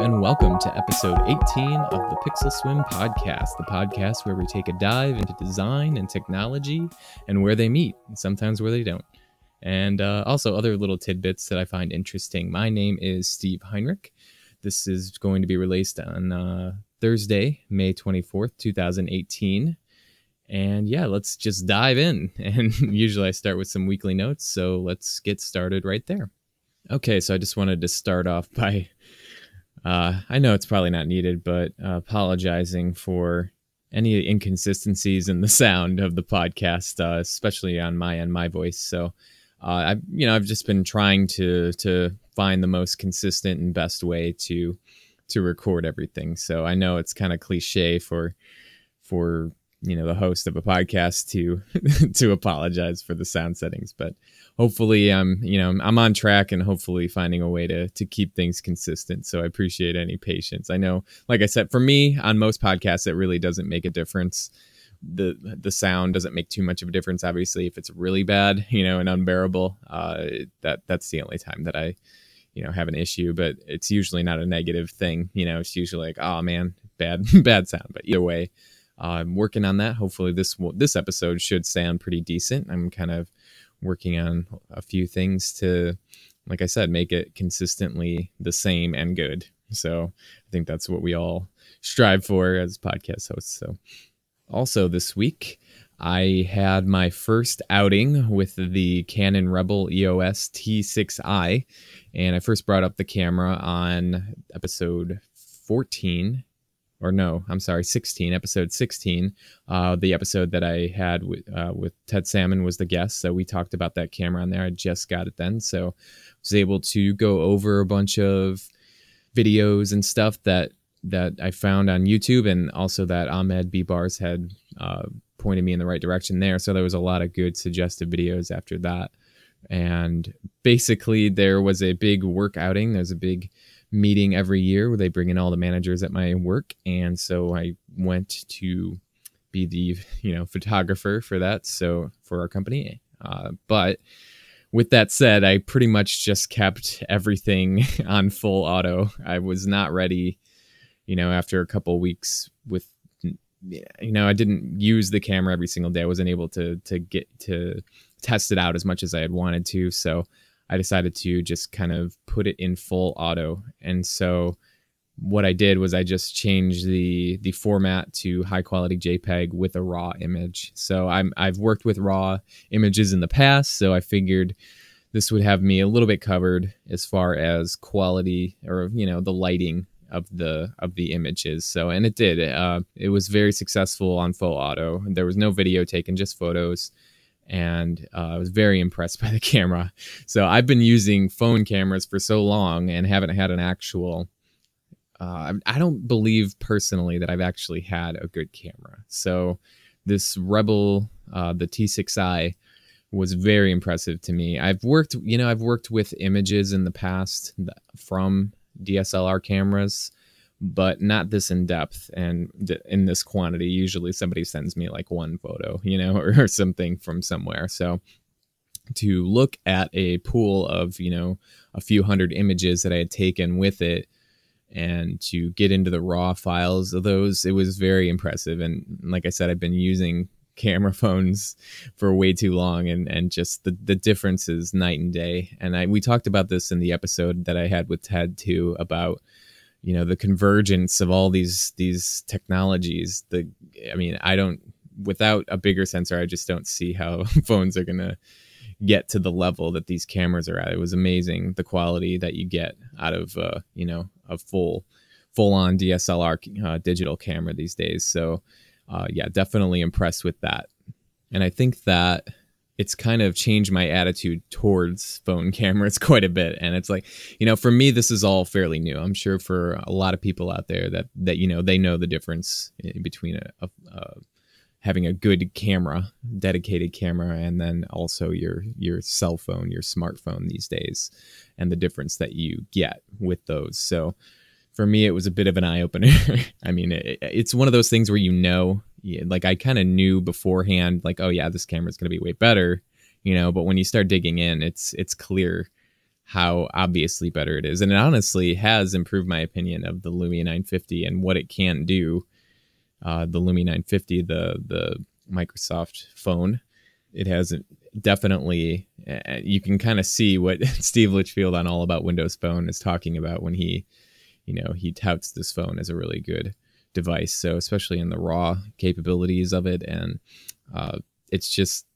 And welcome to episode 18 of the Pixel Swim podcast, the podcast where we take a dive into design and technology and where they meet, and sometimes where they don't, and uh, also other little tidbits that I find interesting. My name is Steve Heinrich. This is going to be released on uh, Thursday, May 24th, 2018. And yeah, let's just dive in. And usually I start with some weekly notes, so let's get started right there. Okay, so I just wanted to start off by uh, I know it's probably not needed, but uh, apologizing for any inconsistencies in the sound of the podcast, uh, especially on my end, my voice. So, uh, I, you know, I've just been trying to to find the most consistent and best way to to record everything. So I know it's kind of cliche for for you know the host of a podcast to to apologize for the sound settings but hopefully i'm you know i'm on track and hopefully finding a way to to keep things consistent. So i appreciate any patience. I know like i said for me on most podcasts it really doesn't make a difference. The the sound doesn't make too much of a difference obviously if it's really bad you know and unbearable uh that that's the only time that i you know have an issue but it's usually not a negative thing. You know it's usually like oh man bad bad sound. But either way I'm working on that. Hopefully, this this episode should sound pretty decent. I'm kind of working on a few things to, like I said, make it consistently the same and good. So I think that's what we all strive for as podcast hosts. So also this week, I had my first outing with the Canon Rebel EOS T6i, and I first brought up the camera on episode 14 or no, I'm sorry, 16, episode 16. Uh, the episode that I had with, uh, with Ted Salmon was the guest. So we talked about that camera on there. I just got it then. So I was able to go over a bunch of videos and stuff that that I found on YouTube and also that Ahmed B. Bars had uh, pointed me in the right direction there. So there was a lot of good suggestive videos after that. And basically, there was a big work outing. There's a big meeting every year where they bring in all the managers at my work, and so I went to be the you know photographer for that. So for our company, uh, but with that said, I pretty much just kept everything on full auto. I was not ready, you know, after a couple weeks with you know, I didn't use the camera every single day. I wasn't able to to get to test it out as much as I had wanted to. So I decided to just kind of put it in full auto. And so what I did was I just changed the the format to high quality JPEG with a raw image. So I'm I've worked with raw images in the past, so I figured this would have me a little bit covered as far as quality or you know the lighting of the of the images. So and it did. Uh, it was very successful on full auto. There was no video taken, just photos and uh, I was very impressed by the camera. So I've been using phone cameras for so long and haven't had an actual. Uh, I don't believe personally that I've actually had a good camera. So this Rebel, uh, the T6i, was very impressive to me. I've worked, you know, I've worked with images in the past from DSLR cameras but not this in depth and th- in this quantity. Usually somebody sends me like one photo, you know, or, or something from somewhere. So to look at a pool of, you know, a few hundred images that I had taken with it and to get into the raw files of those, it was very impressive. And like I said, I've been using camera phones for way too long and and just the the difference is night and day and i we talked about this in the episode that i had with ted too about you know the convergence of all these these technologies the i mean i don't without a bigger sensor i just don't see how phones are going to get to the level that these cameras are at. It was amazing the quality that you get out of uh, you know a full full on dslr uh, digital camera these days. So uh, yeah definitely impressed with that. And i think that it's kind of changed my attitude towards phone cameras quite a bit. And it's like you know for me this is all fairly new. I'm sure for a lot of people out there that that you know they know the difference between a, a, a having a good camera dedicated camera and then also your your cell phone your smartphone these days and the difference that you get with those. So for me it was a bit of an eye opener i mean it, it's one of those things where you know like I kind of knew beforehand, like, oh yeah, this camera's gonna be way better, you know. But when you start digging in, it's it's clear how obviously better it is. And it honestly has improved my opinion of the Lumia 950 and what it can do. Uh, the Lumia 950, the the Microsoft phone, it has definitely. You can kind of see what Steve Litchfield on All About Windows Phone is talking about when he, you know, he touts this phone as a really good device. So especially in the raw capabilities of it, and uh, it's just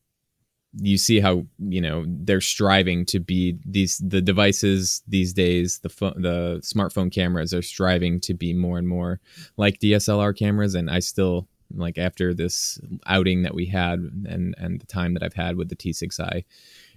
you see how you know they're striving to be these the devices these days the phone the smartphone cameras are striving to be more and more like DSLR cameras and I still like after this outing that we had and and the time that I've had with the T6i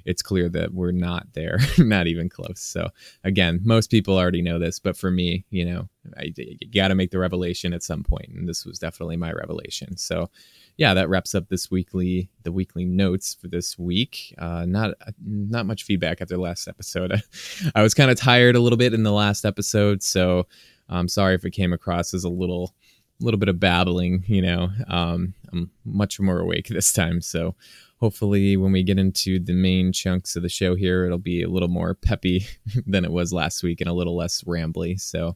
it's clear that we're not there not even close so again most people already know this but for me you know I got to make the revelation at some point and this was definitely my revelation so yeah, that wraps up this weekly the weekly notes for this week. Uh, not not much feedback after last episode. I was kind of tired a little bit in the last episode, so I'm sorry if it came across as a little little bit of babbling. You know, um, I'm much more awake this time, so hopefully when we get into the main chunks of the show here, it'll be a little more peppy than it was last week and a little less rambly. So,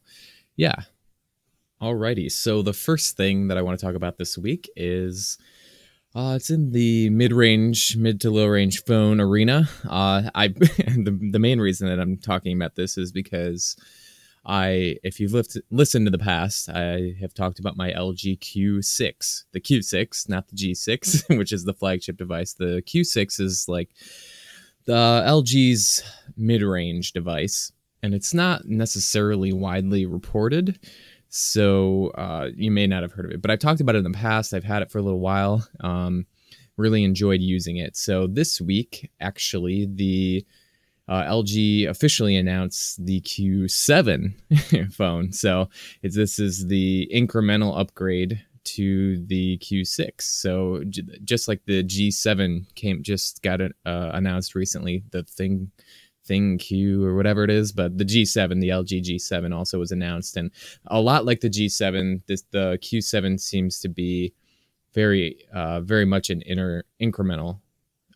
yeah, Alrighty, so the first thing that I want to talk about this week is uh, it's in the mid-range, mid to low-range phone arena. Uh, I the, the main reason that I'm talking about this is because I, if you've listened to the past, I have talked about my LG Q6, the Q6, not the G6, which is the flagship device. The Q6 is like the LG's mid-range device, and it's not necessarily widely reported. So uh, you may not have heard of it, but I've talked about it in the past. I've had it for a little while. Um, really enjoyed using it. So this week, actually, the uh, LG officially announced the Q7 phone. So this is the incremental upgrade to the Q6. So j- just like the G7 came, just got it, uh, announced recently, the thing Thing Q or whatever it is, but the G7, the LG G7 also was announced, and a lot like the G7, this the Q7 seems to be very, uh, very much an inner incremental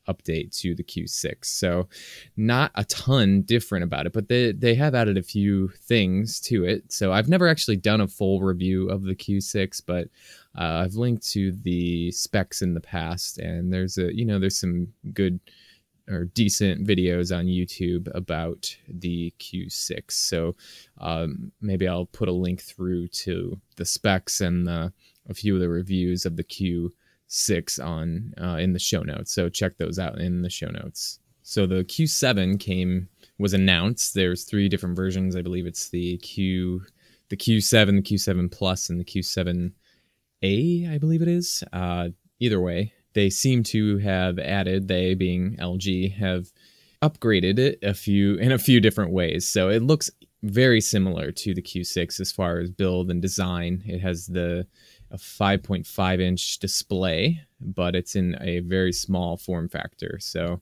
update to the Q6. So not a ton different about it, but they they have added a few things to it. So I've never actually done a full review of the Q6, but uh, I've linked to the specs in the past, and there's a you know there's some good or decent videos on YouTube about the Q6. So um, maybe I'll put a link through to the specs and the, a few of the reviews of the Q6 on uh, in the show notes. So check those out in the show notes. So the Q7 came was announced. There's three different versions. I believe it's the Q, the Q7, the Q7 Plus, and the Q7A. I believe it is. Uh, either way, they seem to have added, they being LG, have upgraded it a few in a few different ways. So it looks very similar to the Q6 as far as build and design. It has the a 5.5 inch display, but it's in a very small form factor. So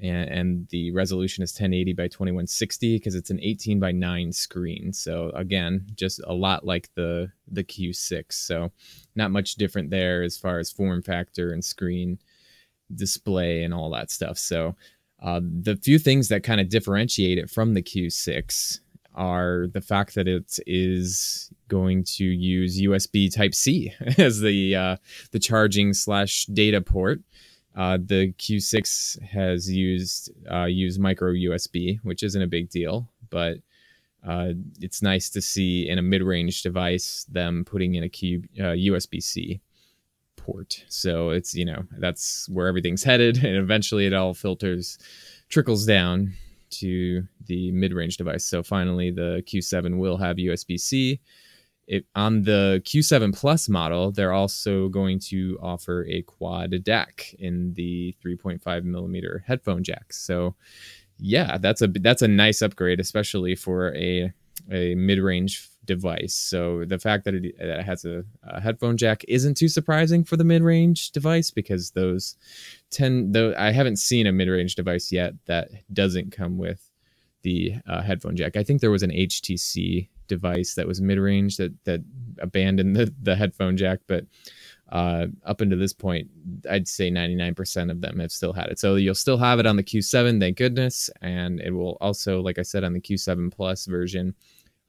and, and the resolution is 1080 by 2160 because it's an 18 by 9 screen. So again, just a lot like the the Q6. So not much different there as far as form factor and screen display and all that stuff. So uh, the few things that kind of differentiate it from the Q6 are the fact that it is going to use USB Type C as the uh, the charging slash data port. Uh, the Q6 has used uh, used micro USB, which isn't a big deal, but uh, it's nice to see in a mid-range device them putting in a Q, USB-C uh, port. So it's you know that's where everything's headed, and eventually it all filters, trickles down to the mid-range device. So finally, the Q7 will have USB-C it, on the Q7 Plus model, they're also going to offer a quad DAC in the 3.5 millimeter headphone jack. So, yeah, that's a that's a nice upgrade, especially for a a mid range device. So the fact that it, that it has a, a, headphone jack isn't too surprising for the mid range device because those ten though I haven't seen a mid range device yet that doesn't come with the uh, headphone jack. I think there was an HTC device that was mid range that that abandoned the, the headphone jack, but uh, up until this point, I'd say 99% of them have still had it. So you'll still have it on the Q7, thank goodness. And it will also, like I said, on the Q7 Plus version,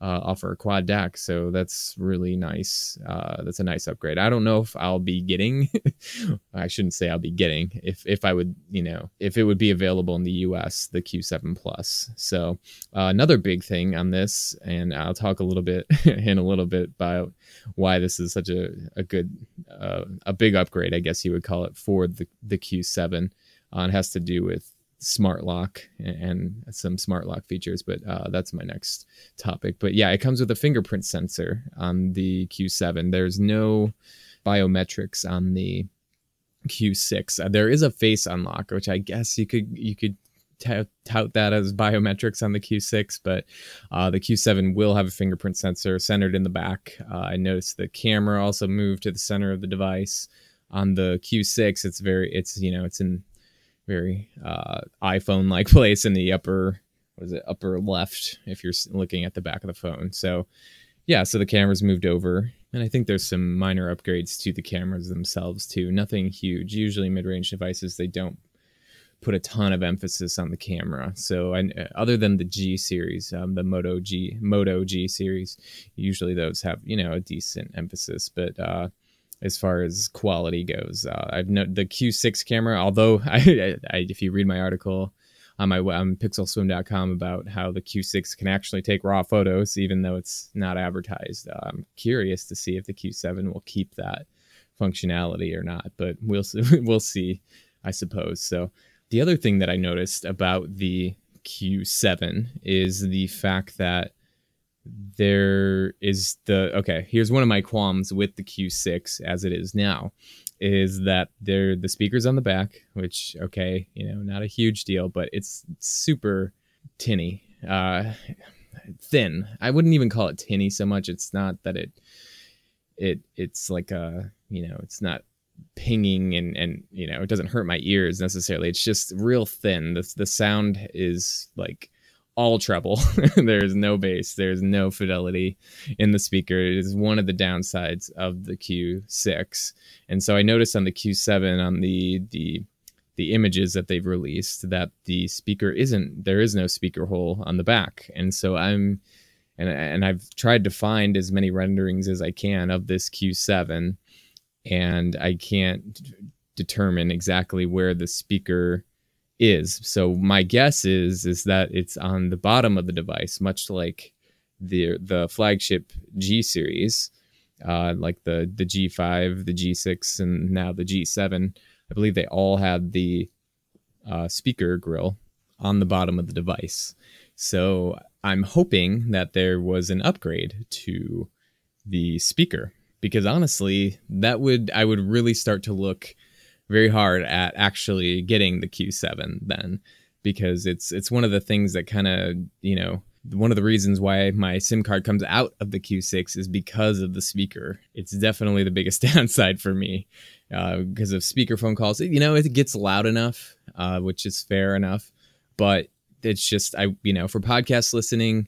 uh, offer a quad DAC. So that's really nice. Uh, that's a nice upgrade. I don't know if I'll be getting, I shouldn't say I'll be getting, if, if I would, you know, if it would be available in the US, the Q7 Plus. So uh, another big thing on this, and I'll talk a little bit in a little bit about why this is such a, a good, uh, a big upgrade, I guess you would call it, for the, the Q7. Uh, it has to do with smart lock and some smart lock features, but uh, that's my next topic. But yeah, it comes with a fingerprint sensor on the Q7. There's no biometrics on the Q6. Uh, there is a face unlock, which I guess you could you could tout that as biometrics on the Q6, but uh, the Q7 will have a fingerprint sensor centered in the back. Uh, I noticed the camera also moved to the center of the device. On the Q6, it's very it's you know it's in very uh, iPhone like place in the upper was it upper left if you're looking at the back of the phone. So yeah, so the cameras moved over, and I think there's some minor upgrades to the cameras themselves too. Nothing huge. Usually mid-range devices they don't put a ton of emphasis on the camera. So I, other than the G series, um, the Moto G Moto G series, usually those have you know a decent emphasis, but uh, as far as quality goes. Uh, I've no, the Q6 camera, although I, I, if you read my article on my on pixelswim.com about how the Q6 can actually take raw photos, even though it's not advertised. Uh, I'm curious to see if the Q7 will keep that functionality or not, but we'll we'll see, I suppose. So the other thing that I noticed about the Q7 is the fact that there is the okay here's one of my qualms with the q6 as it is now is that there the speakers on the back which okay you know not a huge deal but it's super tinny uh thin. I wouldn't even call it tinny so much. It's not that it it it's like a you know it's not pinging and and you know it doesn't hurt my ears necessarily. It's just real thin. The, the sound is like all treble. there's no bass. There's no fidelity in the speaker. It is one of the downsides of the Q6. And so I noticed on the Q7 on the the the images that they've released that the speaker isn't there is no speaker hole on the back. And so I'm and and I've tried to find as many renderings as I can of this Q7 and I can't determine exactly where the speaker is. So my guess is is that it's on the bottom of the device, much like the the flagship G series, uh, like the the G5, the G6, and now the G7. I believe they all had the uh, speaker grill on the bottom of the device. So I'm hoping that there was an upgrade to the speaker because honestly, that would I would really start to look very hard at actually getting the Q7 then because it's it's one of the things that kind of, you know, one of the reasons why my SIM card comes out of the Q6 is because of the speaker. It's definitely the biggest downside for me uh, because of speaker phone calls. You know, it gets loud enough, uh, which is fair enough, but it's just I, you know, for podcast listening,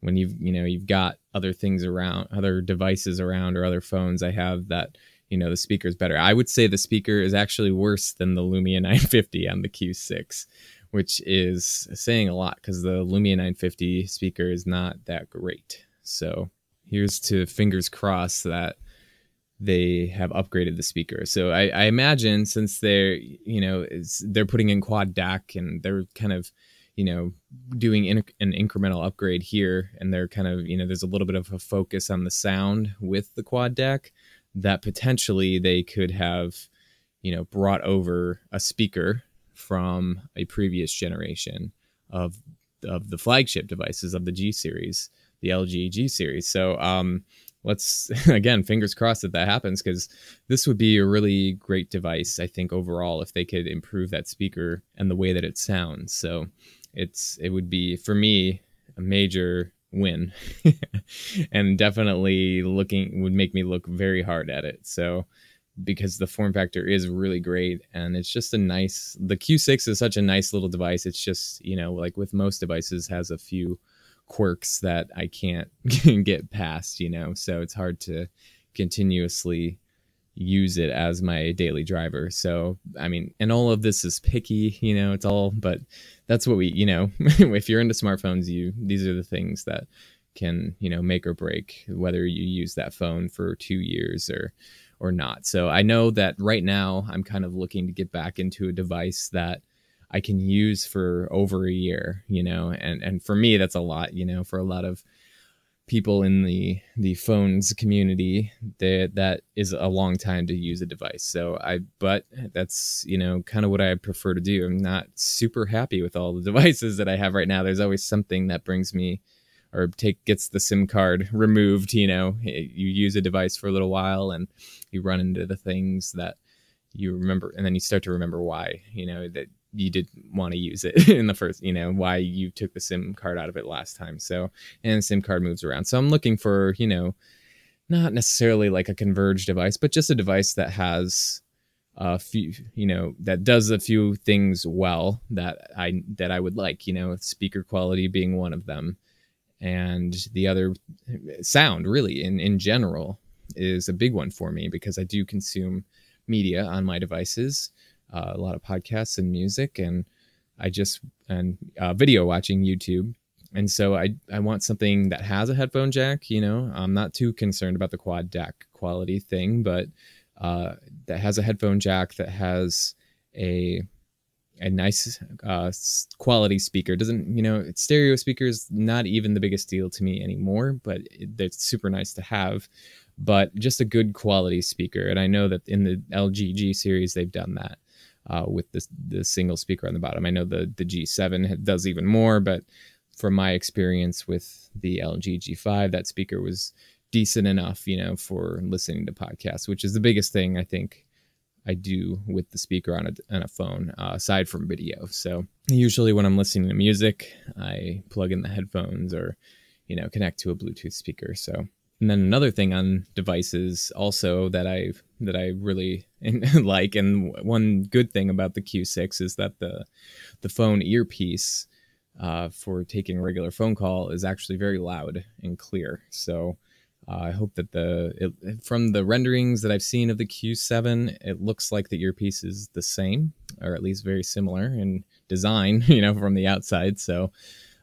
when you've you know you've got other things around, other devices around, or other phones, I have that you know the speaker is better. I would say the speaker is actually worse than the Lumia 950 on the Q6, which is saying a lot because the Lumia 950 speaker is not that great. So here's to fingers crossed that they have upgraded the speaker. So I, I imagine since they're you know they're putting in quad DAC and they're kind of you know doing in, an incremental upgrade here and they're kind of you know there's a little bit of a focus on the sound with the quad DAC that potentially they could have, you know, brought over a speaker from a previous generation of of the flagship devices of the G series, the LG G series. So um, let's again, fingers crossed that that happens because this would be a really great device. I think overall, if they could improve that speaker and the way that it sounds. So it's it would be for me a major win. And definitely looking would make me look very hard at it. So because the form factor is really great and it's just a nice the q6 is such a nice little device. It's just you know like with most devices has a few quirks that i can't get past you know? So it's hard to continuously use it as my daily driver. So, I mean, and all of this is picky, you know, it's all, but that's what we, you know, if you're into smartphones, you, these are the things that can, you know, make or break whether you use that phone for two years or, or not. So I know that right now I'm kind of looking to get back into a device that I can use for over a year, you know, and, and for me, that's a lot, you know, for a lot of, people in the the phones community that that is a long time to use a device. So i but that's you know kind of what i prefer to do. I'm not super happy with all the devices that i have right now. There's always something that brings me or take gets the sim card removed you know. You use a device for a little while and you run into the things that you remember and then you start to remember why you know that you didn't want to use it in the first, you know, why you took the SIM card out of it last time. So, and SIM card moves around. So I'm looking for, you know, not necessarily like a converged device, but just a device that has a few, you know, that does a few things well that I that I would like, you know, speaker quality being one of them. And the other sound really in in general is a big one for me because I do consume media on my devices uh, a lot of podcasts and music, and I just and uh, video watching YouTube. And so I I want something that has a headphone jack. You know, I'm not too concerned about the quad DAC quality thing, but uh, that has a headphone jack that has a a nice uh, quality speaker. Doesn't you know? Stereo speakers not even the biggest deal to me anymore, but it, it's super nice to have. But just a good quality speaker, and I know that in the LG G series they've done that uh, with the the single speaker on the bottom. I know the the G7 does even more, but from my experience with the LG G5, that speaker was decent enough, you know, for listening to podcasts, which is the biggest thing I think I do with the speaker on a, on a phone, uh, aside from video. So usually when I'm listening to music, I plug in the headphones or, you know, connect to a Bluetooth speaker. So and then another thing on devices also that I that I really like, and one good thing about the Q6 is that the the phone earpiece uh, for taking a regular phone call is actually very loud and clear. So uh, I hope that the it, from the renderings that I've seen of the Q7, it looks like the earpiece is the same, or at least very similar in design. You know, from the outside. So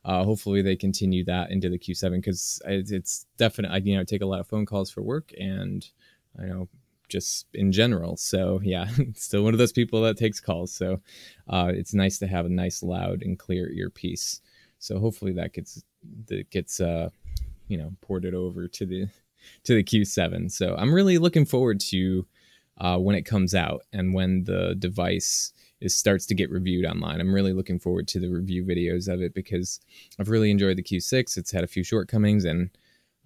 uh, hopefully they continue that into the Q7 because it's definitely you know I take a lot of phone calls for work and I know just in general. So yeah, still one of those people that takes calls. So uh, it's nice to have a nice loud and clear earpiece. So hopefully that gets that gets uh, you know ported over to the to the Q7. So I'm really looking forward to uh, when it comes out and when the device is starts to get reviewed online. I'm really looking forward to the review videos of it because I've really enjoyed the Q6. It's had a few shortcomings, and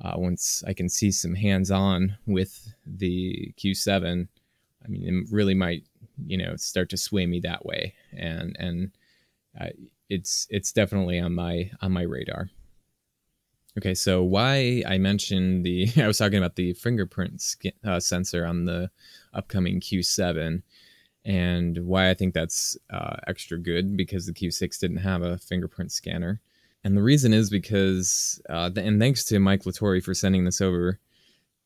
uh, once I can see some hands-on with the Q7, I mean, it really might you know start to sway me that way, and and uh, it's it's definitely on my on my radar. Okay, so why I mentioned the I was talking about the fingerprint uh, sensor on the upcoming Q7 and why I think that's uh, extra good because the Q6 didn't have a fingerprint scanner. And the reason is because, uh, and thanks to Mike Latore for sending this over.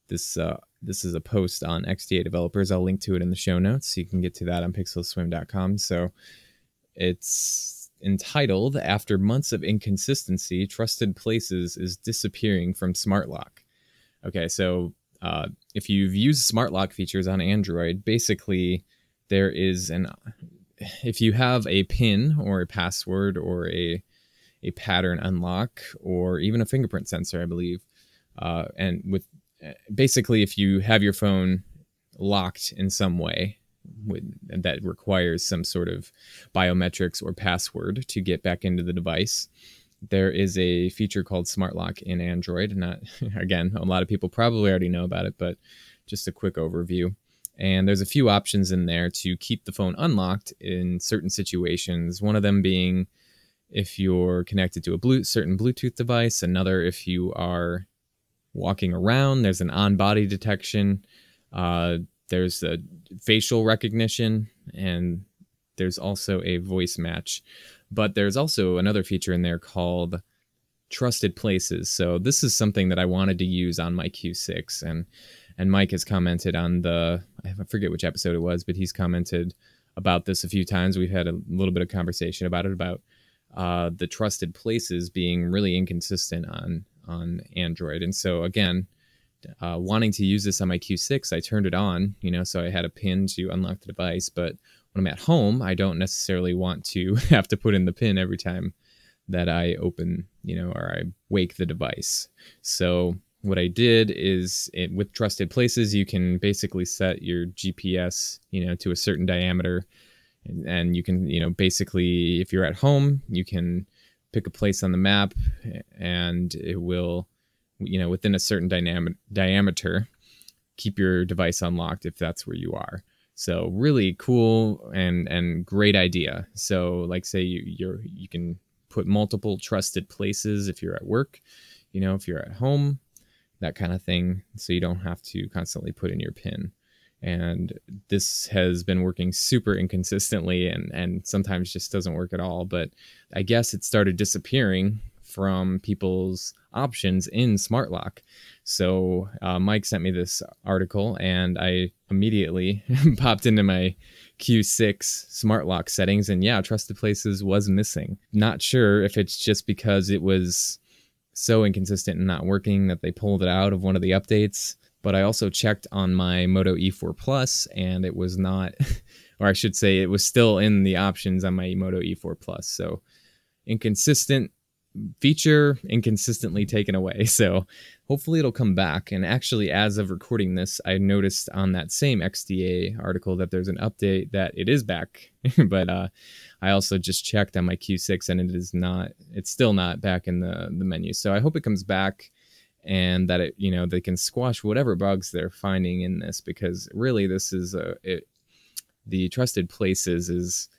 This uh, this is a post on XDA developers. I'll link to it in the show notes. So you can get to that on pixelswim.com. So it's entitled "After Months of Inconsistency, Trusted Places is Disappearing from Smart Lock." Okay, so uh, if you've used smart lock features on Android, basically there is an if you have a pin or a password or a a pattern unlock or even a fingerprint sensor, I believe, uh, and with basically if you have your phone locked in some way with, that requires some sort of biometrics or password to get back into the device. There is a feature called Smart Lock in Android. Not again, a lot of people probably already know about it, but just a quick overview. And there's a few options in there to keep the phone unlocked in certain situations. One of them being if you're connected to a blue, certain Bluetooth device, another if you are walking around, there's an on body detection, uh, there's a facial recognition, and there's also a voice match. But there's also another feature in there called trusted places. So this is something that I wanted to use on my Q6 and And Mike has commented on the I forget which episode it was, but he's commented about this a few times. We've had a little bit of conversation about it about uh, the trusted places being really inconsistent on on Android. And so again, uh, wanting to use this on my Q6, I turned it on, you know, so I had a pin to unlock the device. But when I'm at home, I don't necessarily want to have to put in the pin every time that I open, you know, or I wake the device. So what I did is it, with trusted places, you can basically set your GPS, you know, to a certain diameter. And, and you can, you know, basically, if you're at home, you can pick a place on the map and it will, you know, within a certain dynamic diameter, keep your device unlocked if that's where you are. So really cool and and great idea. So like say you you're you can put multiple trusted places if you're at work, you know, if you're at home, that kind of thing. So you don't have to constantly put in your pin. And this has been working super inconsistently and, and sometimes just doesn't work at all. But I guess it started disappearing from people's options in Smart Lock. So uh, Mike sent me this article and I immediately popped into my Q6 smart lock settings, and yeah, Trusted Places was missing. Not sure if it's just because it was so inconsistent and not working that they pulled it out of one of the updates. But I also checked on my Moto E4 Plus, and it was not, or I should say, it was still in the options on my Moto E4 Plus. So inconsistent feature inconsistently taken away. So hopefully it'll come back. And actually, as of recording this, I noticed on that same XDA article that there's an update that it is back. but uh, I also just checked on my Q6 and it is not, it's still not back in the, the menu. So I hope it comes back and that it, you know, they can squash whatever bugs they're finding in this because really this is a, it, the trusted places is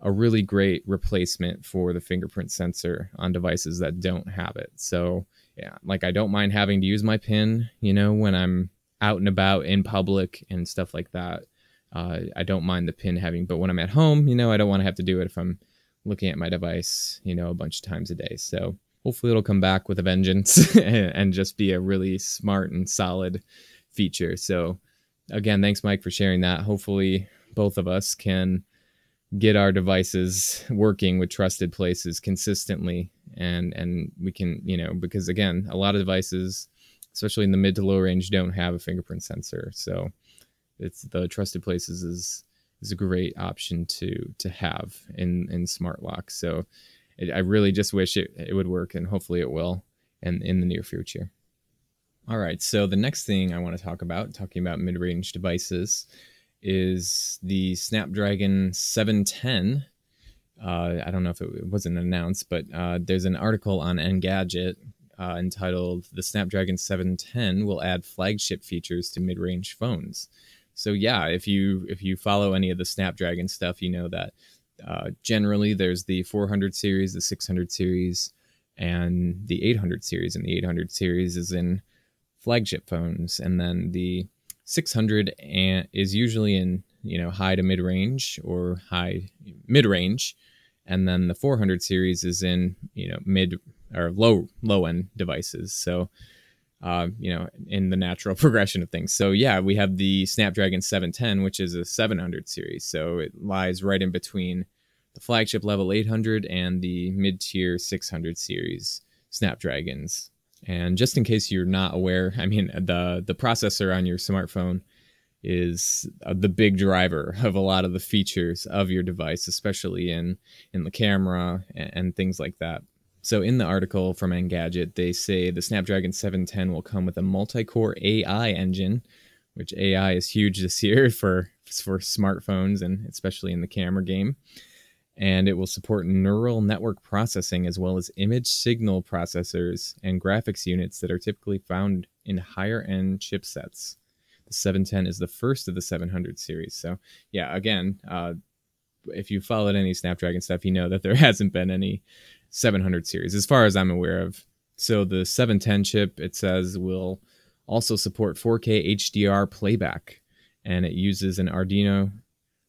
a really great replacement for the fingerprint sensor on devices that don't have it. So, yeah, like I don't mind having to use my pin, you know, when I'm out and about in public and stuff like that. Uh, I don't mind the pin having, but when I'm at home, you know, I don't want to have to do it if I'm looking at my device, you know, a bunch of times a day. So hopefully it'll come back with a vengeance and just be a really smart and solid feature. So again, thanks, Mike, for sharing that. Hopefully both of us can get our devices working with trusted places consistently and and we can you know because again a lot of devices especially in the mid to low range don't have a fingerprint sensor so it's the trusted places is is a great option to to have in in smart lock so it, i really just wish it, it would work and hopefully it will in in the near future all right so the next thing i want to talk about talking about mid-range devices is the Snapdragon 710. Uh, I don't know if it, it wasn't announced, but uh, there's an article on Engadget uh, entitled "The Snapdragon 710 will add flagship features to mid-range phones." So yeah, if you if you follow any of the Snapdragon stuff, you know that uh, generally there's the 400 series, the 600 series, and the 800 series, and the 800 series is in flagship phones, and then the 600 and is usually in you know high to mid range or high mid range and then the 400 series is in you know mid or low low end devices. So uh, you know in the natural progression of things. So yeah we have the snapdragon 710 which is a 700 series. So it lies right in between the flagship level 800 and the mid tier 600 series snapdragons. And just in case you're not aware, I mean the the processor on your smartphone is uh, the big driver of a lot of the features of your device, especially in in the camera and, and things like that. So in the article from Engadget, they say the Snapdragon 710 will come with a multi-core AI engine, which AI is huge this year for for smartphones and especially in the camera game and it will support neural network processing as well as image signal processors and graphics units that are typically found in higher end chipsets. The 710 is the first of the 700 series. So, yeah, again, uh, if you followed any Snapdragon stuff, you know that there hasn't been any 700 series as far as I'm aware of. So, the 710 chip, it says, will also support 4K HDR playback and it uses an Arduino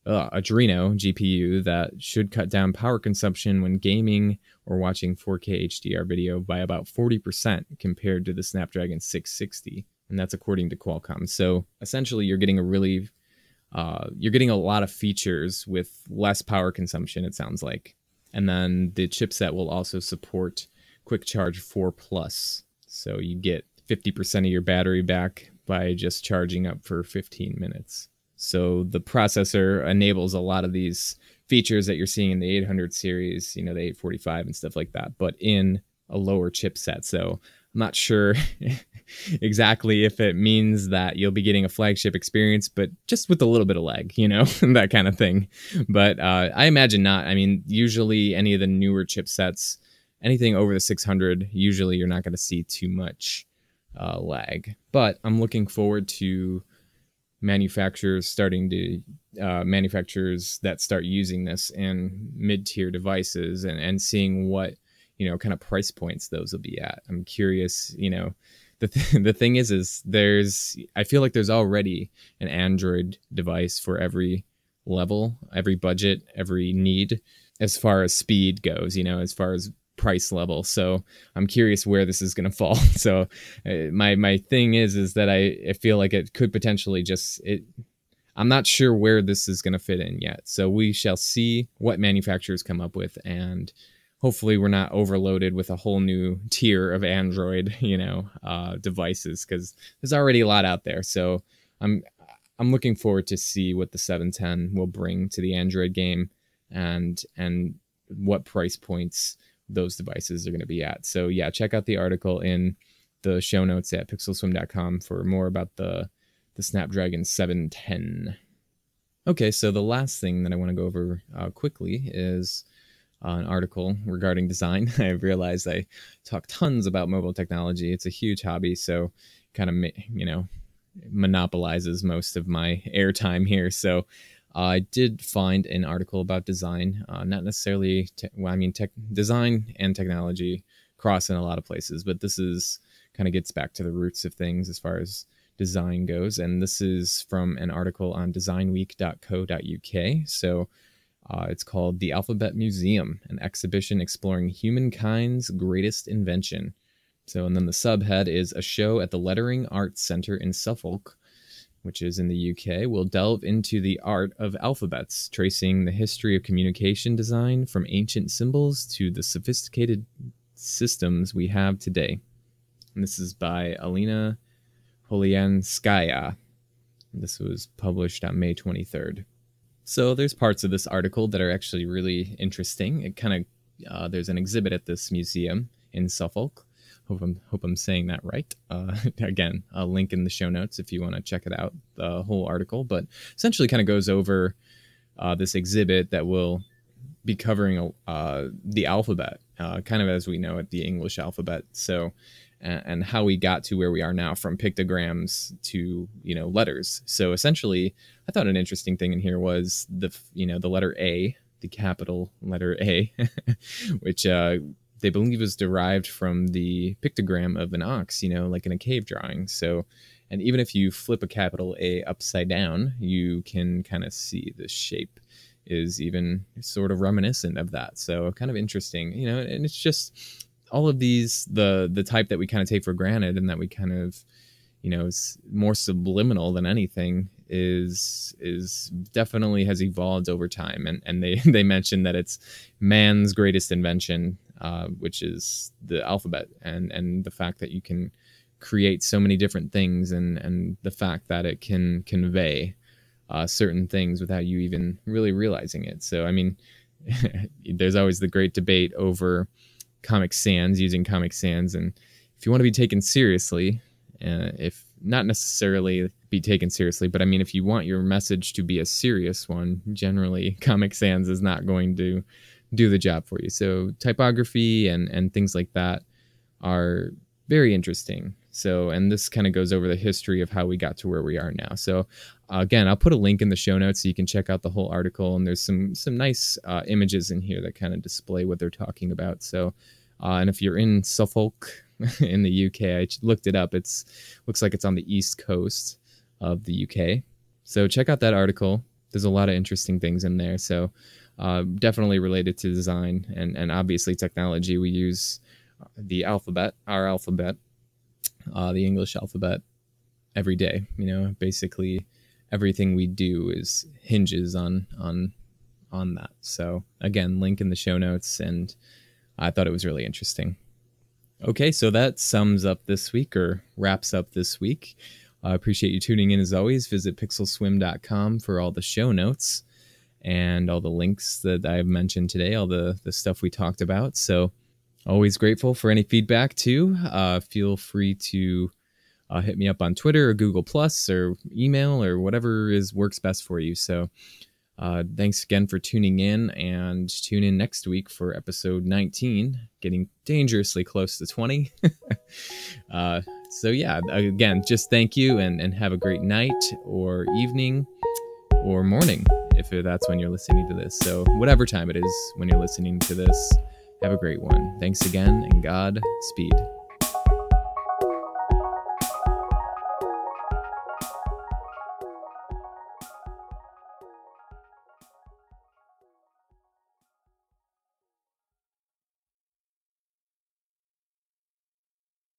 uh, Adreno GPU that should cut down power consumption when gaming or watching 4K HDR video by about 40% compared to the Snapdragon 660 and that's according to Qualcomm. So essentially, you're getting a really uh, you're getting a lot of features with less power consumption. It sounds like, and then the chipset will also support Quick Charge 4 Plus. So you get 50% of your battery back by just charging up for 15 minutes. So the processor enables a lot of these features that you're seeing in the 800 series, you know, the 845 and stuff like that, but in a lower chipset. So I'm not sure exactly if it means that you'll be getting a flagship experience, but just with a little bit of lag, you know, that kind of thing. But uh, I imagine not. I mean, usually any of the newer chipsets, anything over the 600, usually you're not going to see too much uh, lag. But I'm looking forward to manufacturers starting to uh, manufacturers that start using this in mid-tier devices and, and seeing what you know kind of price points those will be at i'm curious you know the, th- the thing is is there's i feel like there's already an android device for every level every budget every need as far as speed goes you know as far as price level. So I'm curious where this is going to fall. So uh, my my thing is is that I, I feel like it could potentially just it. I'm not sure where this is going to fit in yet. So we shall see what manufacturers come up with and hopefully we're not overloaded with a whole new tier of Android, you know, uh, devices because there's already a lot out there. So I'm I'm looking forward to see what the 710 will bring to the Android game and and what price points those devices are going to be at. So yeah, check out the article in the show notes at pixelswim.com for more about the the Snapdragon 710. Okay, so the last thing that I want to go over uh, quickly is uh, an article regarding design. I realized I talk tons about mobile technology. It's a huge hobby, so kind of you know monopolizes most of my airtime here. So I did find an article about design, uh, not necessarily, te- well, I mean, tech design and technology cross in a lot of places, but this is kind of gets back to the roots of things as far as design goes. And this is from an article on designweek.co.uk. So uh, it's called The Alphabet Museum, an exhibition exploring humankind's greatest invention. So, and then the subhead is a show at the Lettering Arts Center in Suffolk which is in the UK, We'll delve into the art of alphabets, tracing the history of communication design from ancient symbols to the sophisticated systems we have today. And this is by Alina Polianskaya. This was published on May 23rd. So there's parts of this article that are actually really interesting. It kind of uh, there's an exhibit at this museum in Suffolk Hope I'm hope I'm saying that right. Uh, again, a link in the show notes if you want to check it out, the whole article. But essentially, kind of goes over uh, this exhibit that will be covering uh, the alphabet, uh, kind of as we know it, the English alphabet. So, and, and, how we got to where we are now, from pictograms to you know letters. So essentially, I thought an interesting thing in here was the you know the letter A, the capital letter A, which uh, they believe is derived from the pictogram of an ox, you know, like in a cave drawing. So, and even if you flip a capital A upside down, you can kind of see the shape is even sort of reminiscent of that. So, kind of interesting, you know, and it's just all of these the the type that we kind of take for granted and that we kind of you know is more subliminal than anything is is definitely has evolved over time and and they they mentioned that it's man's greatest invention uh, which is the alphabet and and the fact that you can create so many different things and and the fact that it can convey uh, certain things without you even really realizing it. So I mean, there's always the great debate over Comic Sans using Comic Sans, and if you want to be taken seriously, uh, if not necessarily be taken seriously, but I mean, if you want your message to be a serious one, generally Comic Sans is not going to do the job for you. So typography and and things like that are very interesting. So and this kind of goes over the history of how we got to where we are now. So again, I'll put a link in the show notes so you can check out the whole article. And there's some some nice uh, images in here that kind of display what they're talking about. So uh, and if you're in Suffolk in the UK, I looked it up. It's looks like it's on the east coast of the UK. So check out that article. There's a lot of interesting things in there. So uh, definitely related to design and, and obviously technology. We use the alphabet, our alphabet, uh, the English alphabet, every day. You know, basically everything we do is hinges on on on that. So again, link in the show notes, and I thought it was really interesting. Okay, so that sums up this week or wraps up this week. I appreciate you tuning in as always. Visit pixelswim.com for all the show notes and all the links that I've mentioned today, all the, the stuff we talked about. So, always grateful for any feedback too. Uh, feel free to uh, hit me up on Twitter or Google Plus or email or whatever is works best for you. So, uh, thanks again for tuning in and tune in next week for episode 19, getting dangerously close to 20. uh, so, yeah, again, just thank you and, and have a great night or evening or morning if that's when you're listening to this. So, whatever time it is when you're listening to this, have a great one. Thanks again and God speed.